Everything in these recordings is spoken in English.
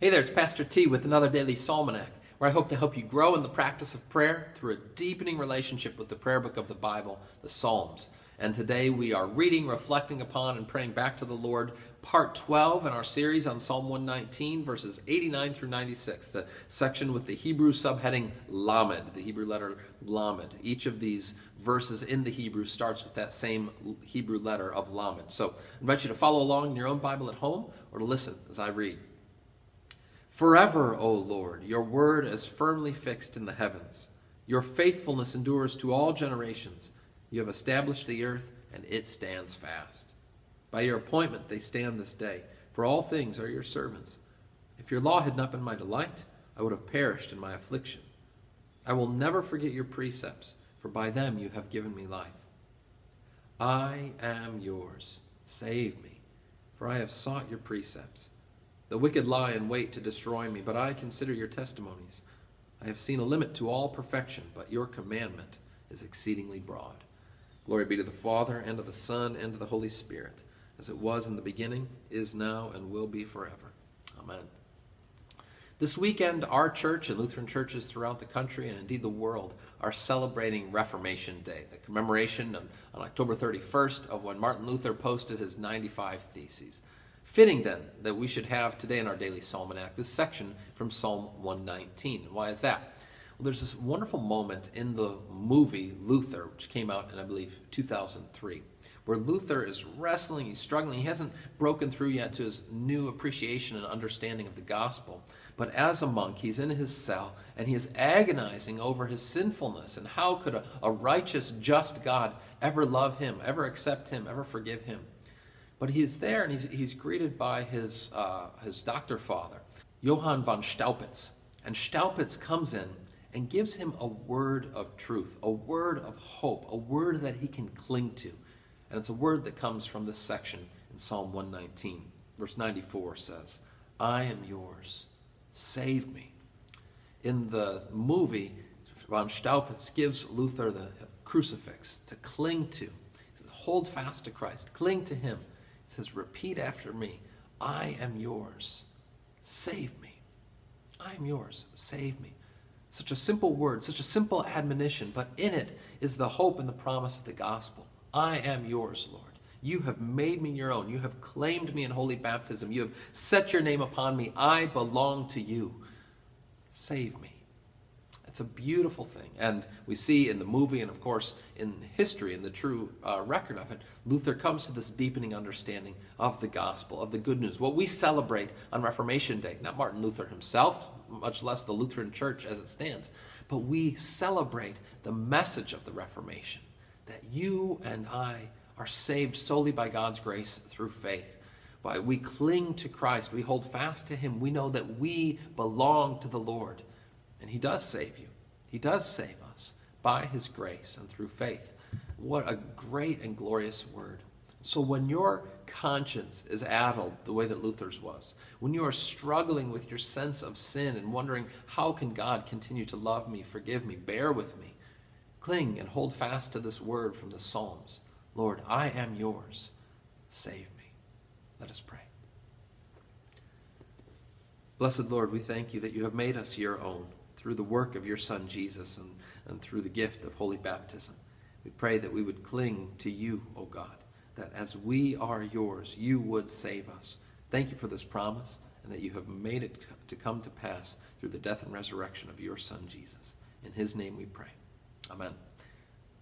Hey there, it's Pastor T with another daily Psalmanac, where I hope to help you grow in the practice of prayer through a deepening relationship with the prayer book of the Bible, the Psalms. And today we are reading, reflecting upon, and praying back to the Lord, part 12 in our series on Psalm 119, verses 89 through 96, the section with the Hebrew subheading Lamed, the Hebrew letter Lamed. Each of these verses in the Hebrew starts with that same Hebrew letter of Lamed. So I invite you to follow along in your own Bible at home or to listen as I read. Forever, O Lord, your word is firmly fixed in the heavens. Your faithfulness endures to all generations. You have established the earth, and it stands fast. By your appointment they stand this day, for all things are your servants. If your law had not been my delight, I would have perished in my affliction. I will never forget your precepts, for by them you have given me life. I am yours. Save me, for I have sought your precepts. The wicked lie in wait to destroy me, but I consider your testimonies. I have seen a limit to all perfection, but your commandment is exceedingly broad. Glory be to the Father, and to the Son, and to the Holy Spirit, as it was in the beginning, is now, and will be forever. Amen. This weekend, our church and Lutheran churches throughout the country, and indeed the world, are celebrating Reformation Day, the commemoration on, on October 31st of when Martin Luther posted his 95 Theses. Fitting then that we should have today in our daily psalmanac this section from Psalm 119. Why is that? Well, there's this wonderful moment in the movie Luther, which came out in, I believe, 2003, where Luther is wrestling, he's struggling, he hasn't broken through yet to his new appreciation and understanding of the gospel. But as a monk, he's in his cell and he is agonizing over his sinfulness and how could a, a righteous, just God ever love him, ever accept him, ever forgive him? But he's there and he's, he's greeted by his, uh, his doctor father, Johann von Staupitz. And Staupitz comes in and gives him a word of truth, a word of hope, a word that he can cling to. And it's a word that comes from this section in Psalm 119. Verse 94 says, I am yours, save me. In the movie, von Staupitz gives Luther the crucifix to cling to. He says, Hold fast to Christ, cling to him says, Repeat after me I am yours. Save me. I am yours. Save me. Such a simple word, such a simple admonition, but in it is the hope and the promise of the gospel. I am yours, Lord. You have made me your own. You have claimed me in holy baptism. You have set your name upon me. I belong to you. Save me. It's a beautiful thing. And we see in the movie, and of course in history, in the true uh, record of it, Luther comes to this deepening understanding of the gospel, of the good news. What we celebrate on Reformation Day, not Martin Luther himself, much less the Lutheran Church as it stands, but we celebrate the message of the Reformation that you and I are saved solely by God's grace through faith. By we cling to Christ, we hold fast to Him, we know that we belong to the Lord. And He does save you. He does save us by His grace and through faith. What a great and glorious word. So when your conscience is addled the way that Luther's was, when you are struggling with your sense of sin and wondering, how can God continue to love me, forgive me, bear with me, cling and hold fast to this word from the Psalms Lord, I am yours. Save me. Let us pray. Blessed Lord, we thank you that you have made us your own through the work of your Son Jesus and, and through the gift of holy baptism. We pray that we would cling to you, O God, that as we are yours, you would save us. Thank you for this promise and that you have made it to come to pass through the death and resurrection of your Son Jesus. In his name we pray. Amen.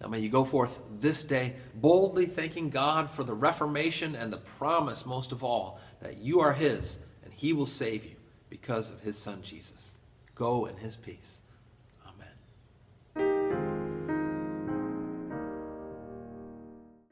Now may you go forth this day boldly thanking God for the reformation and the promise, most of all, that you are his and he will save you because of his Son Jesus. Go in his peace.